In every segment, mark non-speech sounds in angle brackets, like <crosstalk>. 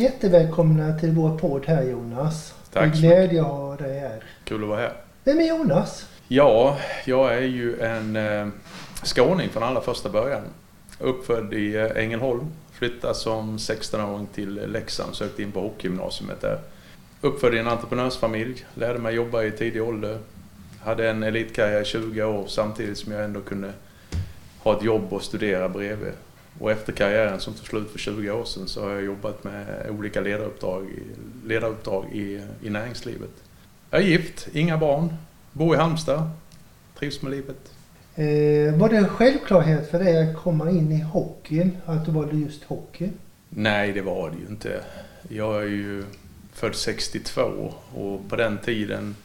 jättevälkomna till vår podd här Jonas. Tack Det så glädje att ha dig här. Kul att vara här. Vem är Jonas? Ja, jag är ju en eh, skåning från allra första början. Uppfödd i eh, Ängelholm. Flyttade som 16-åring till Leksand, sökte in på hockeygymnasiet där. Uppfödd i en entreprenörsfamilj, lärde mig jobba i tidig ålder. Hade en elitkarriär i 20 år samtidigt som jag ändå kunde ha ett jobb och studera bredvid. Och efter karriären som tog slut för 20 år sedan så har jag jobbat med olika ledaruppdrag, ledaruppdrag i, i näringslivet. Jag är gift, inga barn, bor i Halmstad, trivs med livet. Eh, var det en självklarhet för dig att komma in i hockeyn? Att du valde just hockey? Nej, det var det ju inte. Jag är ju född 62 och på den tiden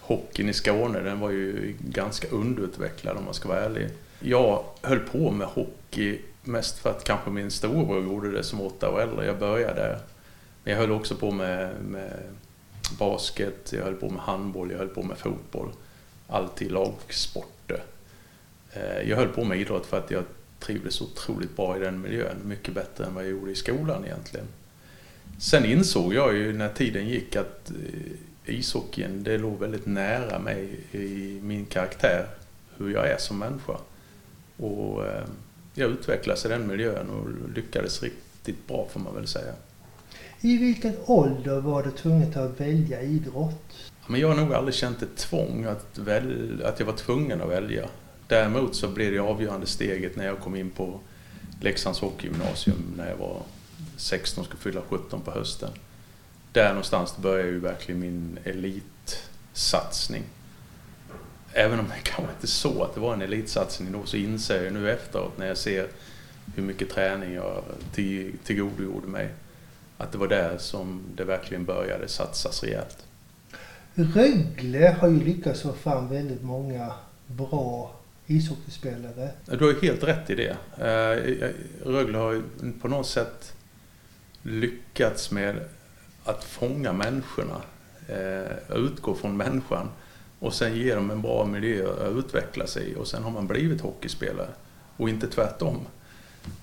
hockeyn i Skåne den var ju ganska underutvecklad om man ska vara ärlig. Jag höll på med hockey mest för att kanske min storebror gjorde det som åtta år äldre. Jag började där. Men jag höll också på med, med basket, jag höll på med handboll, jag höll på med fotboll. Alltid lagsporter. Eh, jag höll på med idrott för att jag trivdes otroligt bra i den miljön. Mycket bättre än vad jag gjorde i skolan egentligen. Sen insåg jag ju när tiden gick att eh, ishockeyn, det låg väldigt nära mig i min karaktär, hur jag är som människa. Och eh, jag utvecklades i den miljön och lyckades riktigt bra får man väl säga. I vilken ålder var du tvungen att välja idrott? Men jag har nog aldrig känt ett tvång att, väl, att jag var tvungen att välja. Däremot så blev det avgörande steget när jag kom in på Leksands hockeygymnasium när jag var 16 och skulle fylla 17 på hösten. Där någonstans började ju verkligen min elitsatsning. Även om jag <laughs> kanske inte så att det var en elitsatsning då så inser jag nu efteråt när jag ser hur mycket träning jag till, tillgodogjorde mig att det var där som det verkligen började satsas rejält. Rögle har ju lyckats få fram väldigt många bra ishockeyspelare. Du har ju helt rätt i det. Eh, Rögle har ju på något sätt lyckats med att fånga människorna, eh, utgå från människan och sen ge dem en bra miljö att utveckla sig i och sen har man blivit hockeyspelare och inte tvärtom.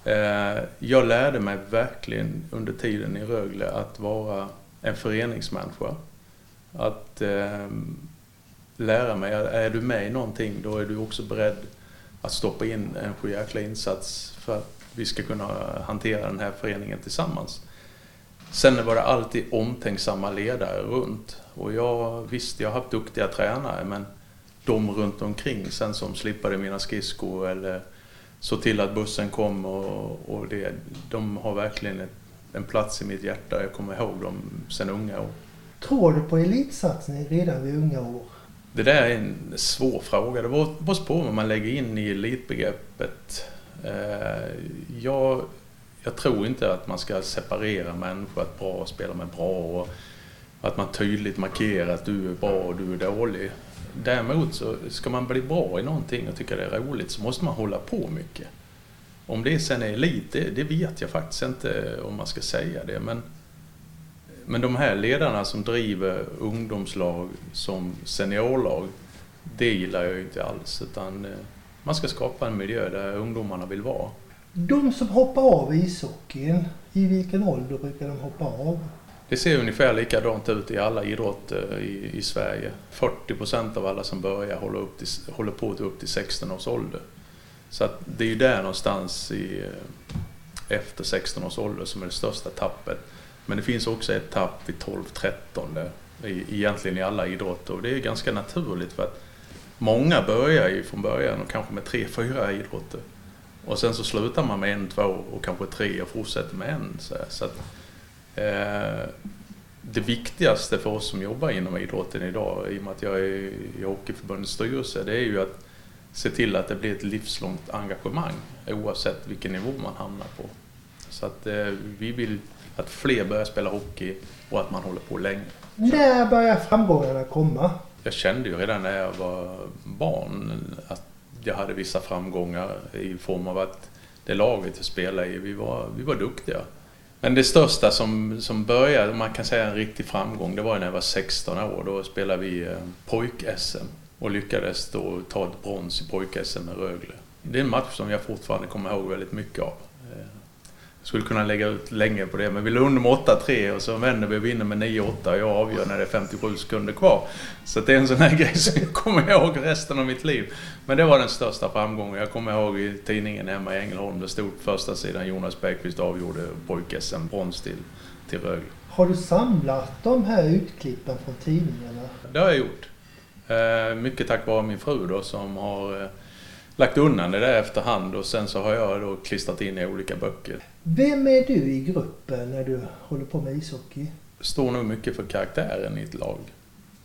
Eh, jag lärde mig verkligen under tiden i Rögle att vara en föreningsmänniska. Att ehm, lära mig, är du med i någonting då är du också beredd att stoppa in en sjujäkla insats för att vi ska kunna hantera den här föreningen tillsammans. Sen var det alltid omtänksamma ledare runt. Och jag, visst, jag har haft duktiga tränare men de runt omkring sen som slippade mina skridskor eller såg till att bussen kom och, och det, de har verkligen en plats i mitt hjärta. Jag kommer ihåg dem sen unga år. Tror du på elitsatsning redan vid unga år? Det där är en svår fråga. Det beror på vad man lägger in i elitbegreppet. Eh, Jag, jag tror inte att man ska separera människor, att bra spelar med bra och att man tydligt markerar att du är bra och du är dålig. Däremot så ska man bli bra i någonting och tycka det är roligt så måste man hålla på mycket. Om det sen är elit, det, det vet jag faktiskt inte om man ska säga det. Men, men de här ledarna som driver ungdomslag som seniorlag, det gillar jag ju inte alls. Utan eh, man ska skapa en miljö där ungdomarna vill vara. De som hoppar av ishockeyn, i vilken ålder brukar de hoppa av? Det ser ungefär likadant ut i alla idrotter eh, i, i Sverige. 40 procent av alla som börjar håller, upp till, håller på till upp till 16 års ålder. Så att det är ju där någonstans i, eh, efter 16 års ålder som är det största tappet. Men det finns också ett tapp vid 12-13 eh, egentligen i alla idrotter. Och det är ganska naturligt för att många börjar ju från början och kanske med tre, fyra idrotter. Och sen så slutar man med en, två och kanske tre och fortsätter med en. Så, så att, eh, det viktigaste för oss som jobbar inom idrotten idag, i och med att jag är i Hockeyförbundets styrelse, det är ju att se till att det blir ett livslångt engagemang oavsett vilken nivå man hamnar på. Så att eh, vi vill att fler börjar spela hockey och att man håller på länge. När börjar framgångarna komma? Jag kände ju redan när jag var barn att jag hade vissa framgångar i form av att det laget jag spelade i, vi var, vi var duktiga. Men det största som, som började, man kan säga en riktig framgång, det var när jag var 16 år. Då spelade vi eh, pojk-SM och lyckades då ta ett brons i pojk-SM med Rögle. Det är en match som jag fortfarande kommer ihåg väldigt mycket av. Jag Skulle kunna lägga ut länge på det, men vi låg under med 8-3 och så vänder vi och vinner med 9-8 och jag avgör när det är 57 sekunder kvar. Så det är en sån här <laughs> grej som jag kommer ihåg resten av mitt liv. Men det var den största framgången. Jag kommer ihåg i tidningen hemma i Ängelholm, det stod på första sidan Jonas Bergqvist avgjorde pojk-SM brons till, till Rögle. Har du samlat de här utklippen från tidningarna? Det har jag gjort. Eh, mycket tack vare min fru då som har eh, lagt undan det där efterhand och sen så har jag då klistrat in i olika böcker. Vem är du i gruppen när du håller på med ishockey? Står nog mycket för karaktären i ett lag.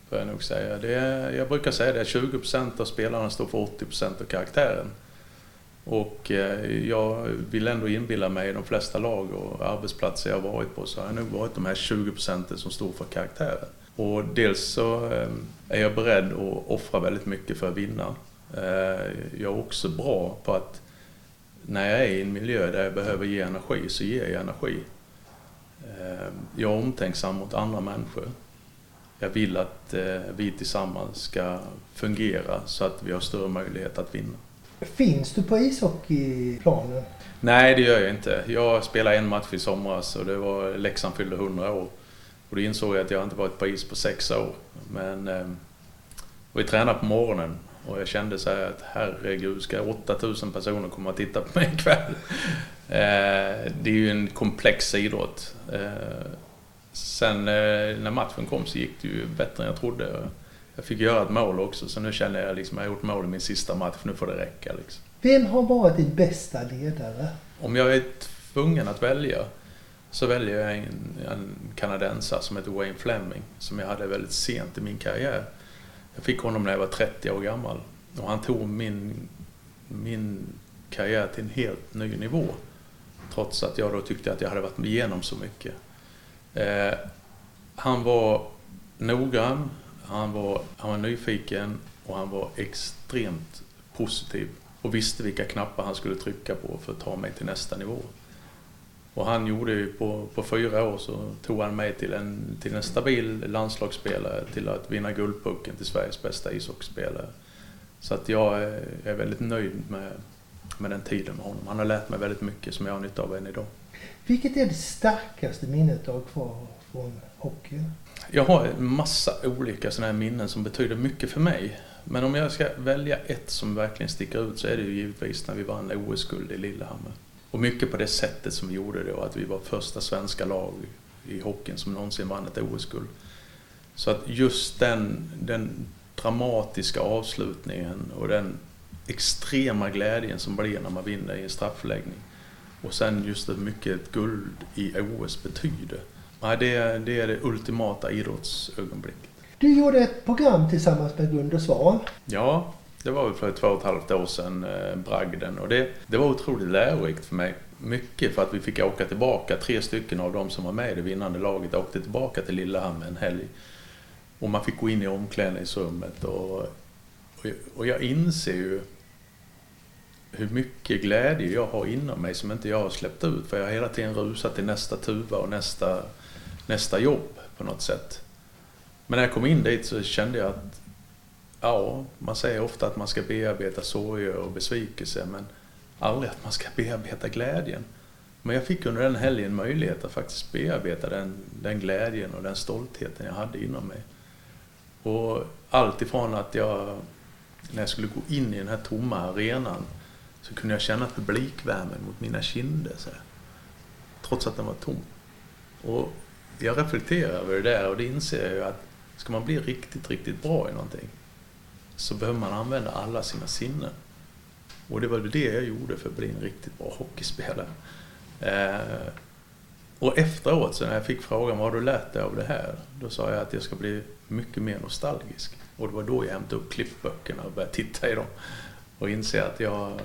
Får jag nog säga. Det är, jag brukar säga det, 20% av spelarna står för 80% av karaktären. Och eh, jag vill ändå inbilla mig i de flesta lag och arbetsplatser jag varit på så har jag nog varit de här 20 procenten som står för karaktären. Och dels så eh, är jag beredd att offra väldigt mycket för att vinna. Eh, jag är också bra på att när jag är i en miljö där jag behöver ge energi så ger jag energi. Jag är omtänksam mot andra människor. Jag vill att vi tillsammans ska fungera så att vi har större möjlighet att vinna. Finns du på ishockeyplanen? Nej, det gör jag inte. Jag spelade en match i somras och det var Leksand fyllde 100 år. Och då insåg jag att jag inte varit på is på sex år. Men eh, vi tränade på morgonen och jag kände så här att herregud, ska 8000 personer komma och titta på mig ikväll? <laughs> eh, det är ju en komplex idrott. Eh, sen eh, när matchen kom så gick det ju bättre än jag trodde. Jag fick göra ett mål också, så nu känner jag liksom jag har gjort mål i min sista match, nu får det räcka. Liksom. Vem har varit din bästa ledare? Om jag är tvungen att välja så väljer jag en, en kanadensare som heter Wayne Fleming, som jag hade väldigt sent i min karriär. Jag fick honom när jag var 30 år gammal och han tog min, min karriär till en helt ny nivå. Trots att jag då tyckte att jag hade varit igenom så mycket. Eh, han var noggrann, han var, han var nyfiken och han var extremt positiv och visste vilka knappar han skulle trycka på för att ta mig till nästa nivå. Och han gjorde ju på, på fyra år så tog han mig till en, till en stabil landslagsspelare till att vinna Guldpucken till Sveriges bästa ishockeyspelare. Så att jag är, är väldigt nöjd med, med den tiden med honom. Han har lärt mig väldigt mycket som jag har nytta av än idag. Vilket är det starkaste minnet du har kvar från hockeyn? Jag har en massa olika sådana här minnen som betyder mycket för mig. Men om jag ska välja ett som verkligen sticker ut så är det ju givetvis när vi vann OS-guld i Lillehammer. Och mycket på det sättet som vi gjorde det och att vi var första svenska lag i hockeyn som någonsin vann ett OS-guld. Så att just den, den dramatiska avslutningen och den extrema glädjen som blir när man vinner i en straffläggning. Och sen just hur mycket ett guld i OS betyder. Det, är, det är det ultimata idrottsögonblicket. Du gjorde ett program tillsammans med Gunde Svan. Ja, det var väl för två och ett halvt år sedan, eh, bragden. Och det, det var otroligt lärorikt för mig. Mycket för att vi fick åka tillbaka. Tre stycken av dem som var med i det vinnande laget åkte tillbaka till Lillehammer en helg. Och man fick gå in i omklädningsrummet och, och, och jag inser ju hur mycket glädje jag har inom mig som inte jag har släppt ut. För jag har hela tiden rusat till nästa tuva och nästa, nästa jobb på något sätt. Men när jag kom in dit så kände jag att, ja, man säger ofta att man ska bearbeta sorger och besvikelse men aldrig att man ska bearbeta glädjen. Men jag fick under den helgen möjlighet att faktiskt bearbeta den, den glädjen och den stoltheten jag hade inom mig. Och allt ifrån att jag, när jag skulle gå in i den här tomma arenan, så kunde jag känna publikvärmen mot mina kinder. Så här, trots att den var tom. Och jag reflekterar över det där och det inser jag ju att ska man bli riktigt, riktigt bra i någonting så behöver man använda alla sina sinnen. Och det var det jag gjorde för att bli en riktigt bra hockeyspelare. Eh, och efteråt, så när jag fick frågan vad har du lärt dig av det här? Då sa jag att jag ska bli mycket mer nostalgisk. Och det var då jag hämtade upp klippböckerna och började titta i dem. Och inse att jag,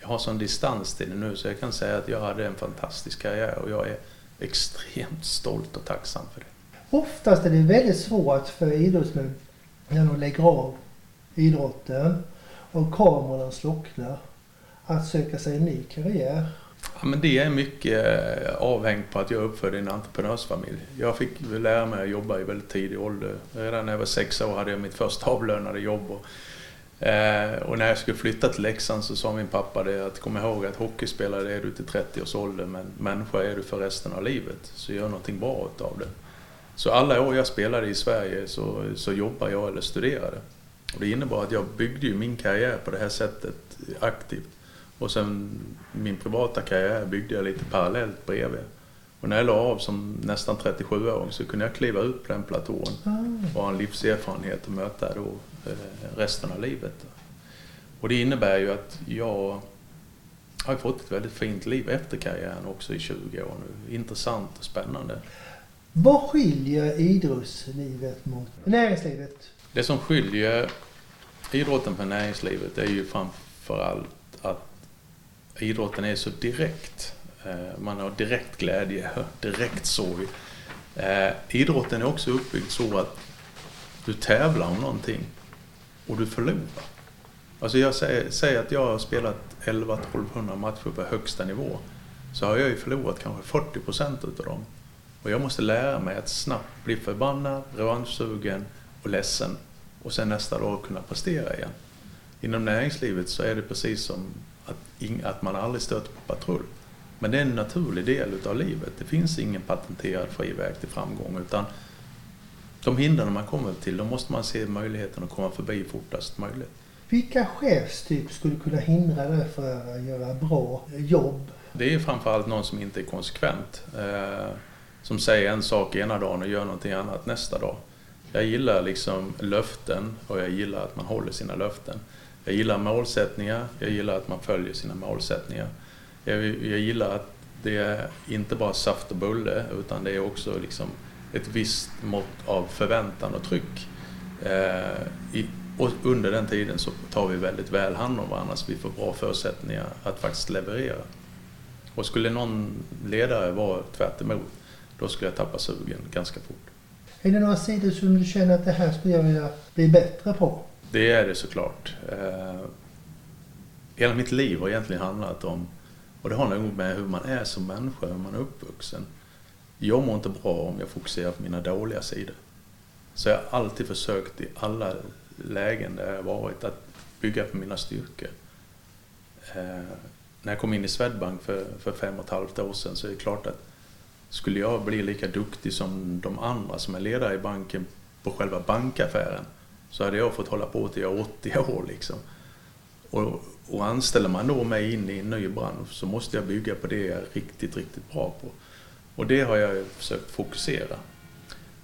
jag har sån distans till det nu så jag kan säga att jag hade en fantastisk karriär och jag är extremt stolt och tacksam för det. Oftast är det väldigt svårt för idrottsmän när de lägger av idrotten och kamerorna slocknar att söka sig en ny karriär. Ja, men det är mycket eh, avhängigt avhängt på att jag är uppfödd i en entreprenörsfamilj. Jag fick lära mig att jobba i väldigt tidig ålder. Redan när jag var sex år hade jag mitt första avlönade jobb. Och Eh, och när jag skulle flytta till Leksand så sa min pappa det att kom ihåg att hockeyspelare är du till 30 års ålder men människa är du för resten av livet. Så gör någonting bra utav det. Så alla år jag spelade i Sverige så, så jobbade jag eller studerade. Och det innebar att jag byggde ju min karriär på det här sättet aktivt. Och sen min privata karriär byggde jag lite parallellt bredvid. Och när jag la av som nästan 37-åring så kunde jag kliva ut på den platån ah. och ha en livserfarenhet och möta då eh, resten av livet. Och det innebär ju att jag har fått ett väldigt fint liv efter karriären också i 20 år nu. Intressant och spännande. Vad skiljer idrottslivet mot näringslivet? Det som skiljer idrotten från näringslivet är ju framförallt att idrotten är så direkt. Eh, man har direkt glädje, <laughs> direkt sorg. Eh, idrotten är också uppbyggd så att du tävlar om någonting och du förlorar. Alltså jag säger, säger att jag har spelat 11-1200 matcher på högsta nivå. Så har jag ju förlorat kanske 40 procent utav dem. Och jag måste lära mig att snabbt bli förbannad, revanschsugen och ledsen. Och sen nästa dag kunna prestera igen. Inom näringslivet så är det precis som att, att man aldrig stöter på patrull. Men det är en naturlig del utav livet. Det finns ingen patenterad fri väg till framgång utan de hinder man kommer till, då måste man se möjligheten att komma förbi fortast möjligt. Vilka chefstyp skulle kunna hindra dig för att göra bra jobb? Det är framförallt någon som inte är konsekvent. Eh, som säger en sak ena dagen och gör någonting annat nästa dag. Jag gillar liksom löften och jag gillar att man håller sina löften. Jag gillar målsättningar, jag gillar att man följer sina målsättningar. Jag, jag gillar att det är inte bara saft och bulle utan det är också liksom ett visst mått av förväntan och tryck. Eh, i, och under den tiden så tar vi väldigt väl hand om varandra så vi får bra förutsättningar att faktiskt leverera. Och skulle någon ledare vara tvärt emot, då skulle jag tappa sugen ganska fort. Är det några sidor som du känner att det här skulle jag vilja bli bättre på? Det är det såklart. Eh, hela mitt liv har egentligen handlat om, och det har nog med hur man är som människa, hur man är uppvuxen. Jag mår inte bra om jag fokuserar på mina dåliga sidor. Så jag har alltid försökt i alla lägen där jag varit att bygga på mina styrkor. Eh, när jag kom in i Swedbank för, för fem och ett halvt år sedan så är det klart att skulle jag bli lika duktig som de andra som är ledare i banken på själva bankaffären så hade jag fått hålla på till jag är 80 år liksom. Och, och anställer man då mig in i en ny bransch så måste jag bygga på det jag är riktigt, riktigt bra på. Och det har jag försökt fokusera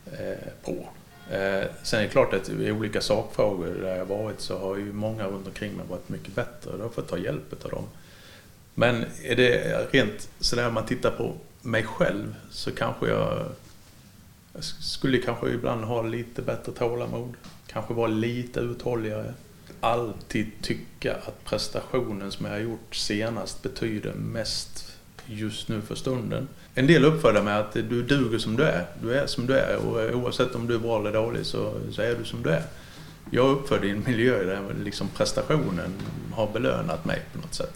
eh, på. Eh, sen är det klart att i olika sakfrågor där jag varit så har ju många runt omkring mig varit mycket bättre och då har jag fått ta hjälp av dem. Men är det rent sådär om man tittar på mig själv så kanske jag, jag skulle kanske ibland ha lite bättre tålamod. Kanske vara lite uthålligare. Alltid tycka att prestationen som jag har gjort senast betyder mest just nu för stunden. En del uppfattar med att du duger som du är. Du är som du är och eh, oavsett om du är bra eller dålig så, så är du som du är. Jag är uppfödd i en miljö där liksom prestationen har belönat mig på något sätt.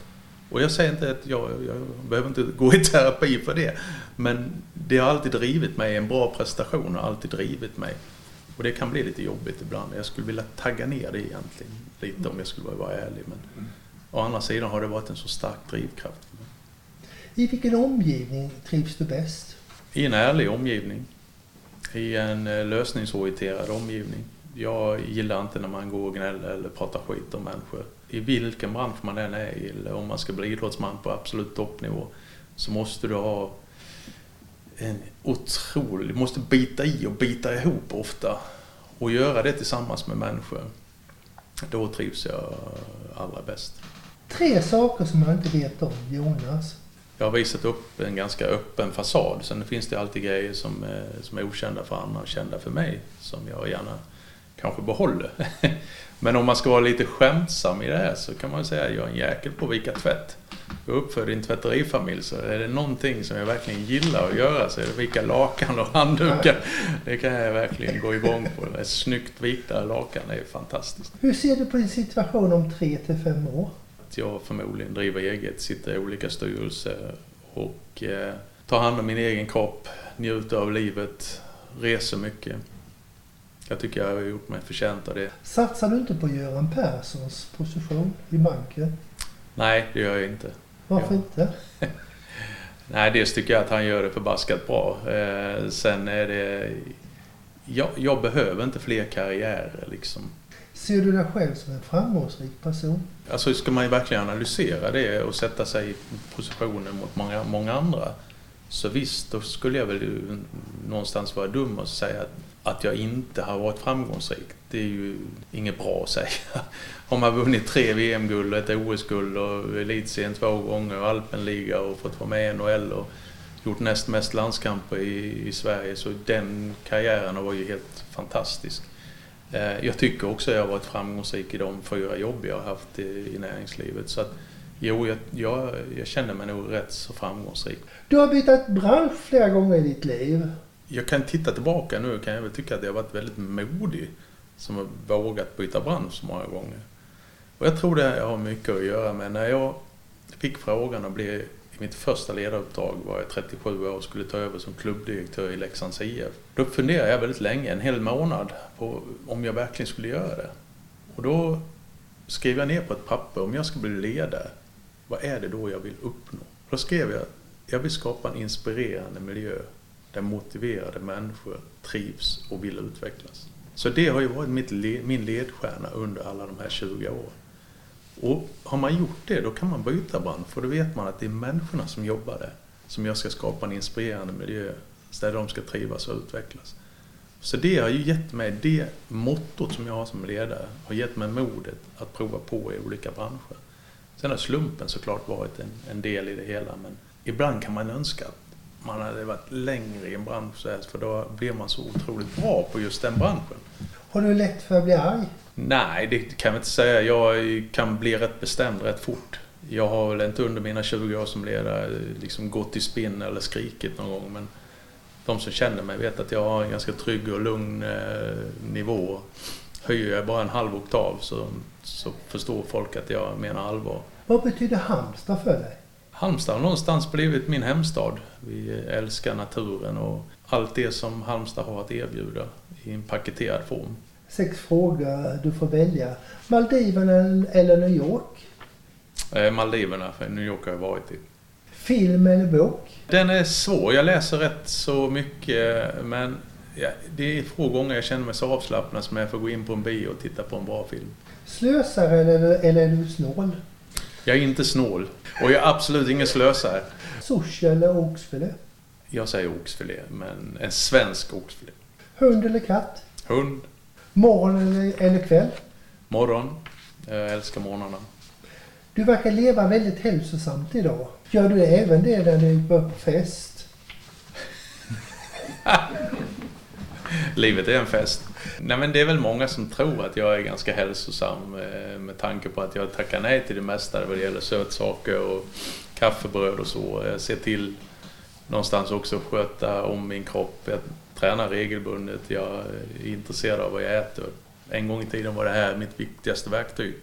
Och jag säger inte att jag, jag behöver inte gå i terapi för det. Men det har alltid drivit mig, en bra prestation har alltid drivit mig. Och det kan bli lite jobbigt ibland. Jag skulle vilja tagga ner det egentligen lite om jag skulle vara ärlig. Men å andra sidan har det varit en så stark drivkraft. I vilken omgivning trivs du bäst? I en ärlig omgivning. I en eh, lösningsorienterad omgivning. Jag gillar inte när man går och gnäller eller pratar skit om människor. I vilken bransch man än är i, eller om man ska bli idrottsman på absolut toppnivå, så måste du ha en otrolig... Du måste bita i och bita ihop ofta. Och göra det tillsammans med människor. Då trivs jag allra bäst. Tre saker som man inte vet om Jonas. Jag har visat upp en ganska öppen fasad. Sen finns det alltid grejer som är, som är okända för andra och kända för mig. Som jag gärna kanske behåller. <laughs> Men om man ska vara lite skämtsam i det här så kan man säga att jag är en jäkel på att vika tvätt. Jag är uppfödd i en tvätterifamilj så är det någonting som jag verkligen gillar att göra så är det vika lakan och handdukar. Det kan jag verkligen gå igång på. Det är snyggt vikta lakan är fantastiskt. Hur ser du på din situation om tre till fem år? Att jag förmodligen driver eget, sitter i olika styrelser och eh, tar hand om min egen kropp, njuter av livet, reser mycket. Jag tycker jag har gjort mig förtjänt av det. Satsar du inte på Göran Perssons position i banken? Nej, det gör jag inte. Varför Ja. inte? <laughs> Nej, dels tycker jag att han gör det förbaskat bra. Eh, sen är det... Jag, jag behöver inte fler karriärer liksom. Ser du dig själv som en framgångsrik person? Alltså ska man ju verkligen analysera det och sätta sig i positionen mot många, många andra. Så visst, då skulle jag väl någonstans vara dum och säga att, att jag inte har varit framgångsrik. Det är ju inget bra att säga. <laughs> Har man vunnit tre VM-guld och ett OS-guld och elitserien två gånger och Alpenliga och fått vara med i NHL och gjort näst mest landskamper i, i Sverige så den karriären var ju helt fantastisk. Eh, Jag tycker också att jag har varit framgångsrik i de fyra jobb jag har haft i, i näringslivet. Så att, jo, jag, jag, jag känner mig nog rätt så framgångsrik. Du har bytt bransch flera gånger i ditt liv. Jag kan titta tillbaka nu kan jag väl tycka att jag varit väldigt modig som har vågat byta bransch så många gånger. Och jag tror det har mycket att göra med när jag fick frågan att bli i mitt första ledaruppdrag var jag 37 år och skulle ta över som klubbdirektör i Leksands IF. Då funderade jag väldigt länge, en hel månad, på om jag verkligen skulle göra det. Och då skrev jag ner på ett papper, om jag ska bli ledare, vad är det då jag vill uppnå? Då skrev jag, jag vill skapa en inspirerande miljö där motiverade människor trivs och vill utvecklas. Så det har ju varit mitt, min ledstjärna under alla de här 20 åren. Och har man gjort det, då kan man byta bransch, för då vet man att det är människorna som jobbar där som jag ska skapa en inspirerande miljö där de ska trivas och utvecklas. Så det har ju gett mig, det mottot som jag har som ledare, har gett mig modet att prova på i olika branscher. Sen har slumpen såklart varit en, en del i det hela, men ibland kan man önska att man hade varit längre i en bransch, så här, för då blir man så otroligt bra på just den branschen. Har du lätt för att bli arg? Nej, det kan jag inte säga. Jag kan bli rätt bestämd rätt fort. Jag har väl inte under mina 20 år som ledare liksom gått i spinn eller skrikit någon gång. Men de som känner mig vet att jag har en ganska trygg och lugn eh, nivå. Höjer jag bara en halv oktav så, så förstår folk att jag menar allvar. Vad betyder Halmstad för dig? Halmstad har någonstans blivit min hemstad. Vi älskar naturen och allt det som Halmstad har att erbjuda i en paketerad form. Sex frågor du får välja. Maldiverna eller New York? Eh, Maldiverna, för New York har jag varit i. Film eller bok? Den är svår. Jag läser rätt så mycket men det är få gånger jag känner mig så avslappnad som jag får gå in på en bio och titta på en bra film. Slösare eller, eller är du snål? Jag är inte snål och jag är absolut ingen slösare. Sushi eller oxfilé? Jag säger oxfilé, men en svensk oxfilé. Hund eller katt? Hund, Morgon eller, eller kväll? morgon. Jag älskar morgnarna. Du verkar leva väldigt hälsosamt idag. Gör du även det när du går på fest? <laughs> <laughs> Livet är en fest. Nej men det är väl många som tror att jag är ganska hälsosam eh, med tanke på att jag tackar nej till det mesta vad det gäller sötsaker och kaffebröd och så. Jag ser till någonstans också att sköta om min kropp. Jag tränar regelbundet. Jag är intresserad av vad jag äter. En gång i tiden var det här mitt viktigaste verktyg.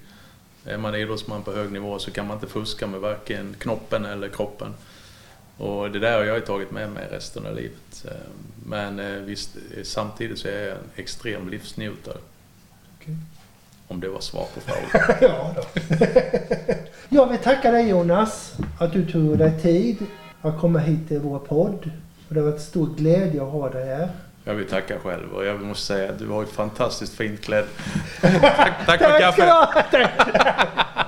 Är man idrottsman på hög nivå så kan man inte fuska med varken knoppen eller kroppen. Och det där har jag tagit med mig resten av livet. Eh, Men eh, visst, eh, samtidigt så är jag en extrem livsnjutare. Okej. Om det var svar på frågan. <laughs> ja. <laughs> Jag vill tacka dig Jonas att du tog dig tid att komma hit till vår podd. Och det har varit stor glädje att ha dig här. Jag vill tacka själv och jag måste säga att du var fantastiskt fint klädd. <laughs> tack, tack för kaffet!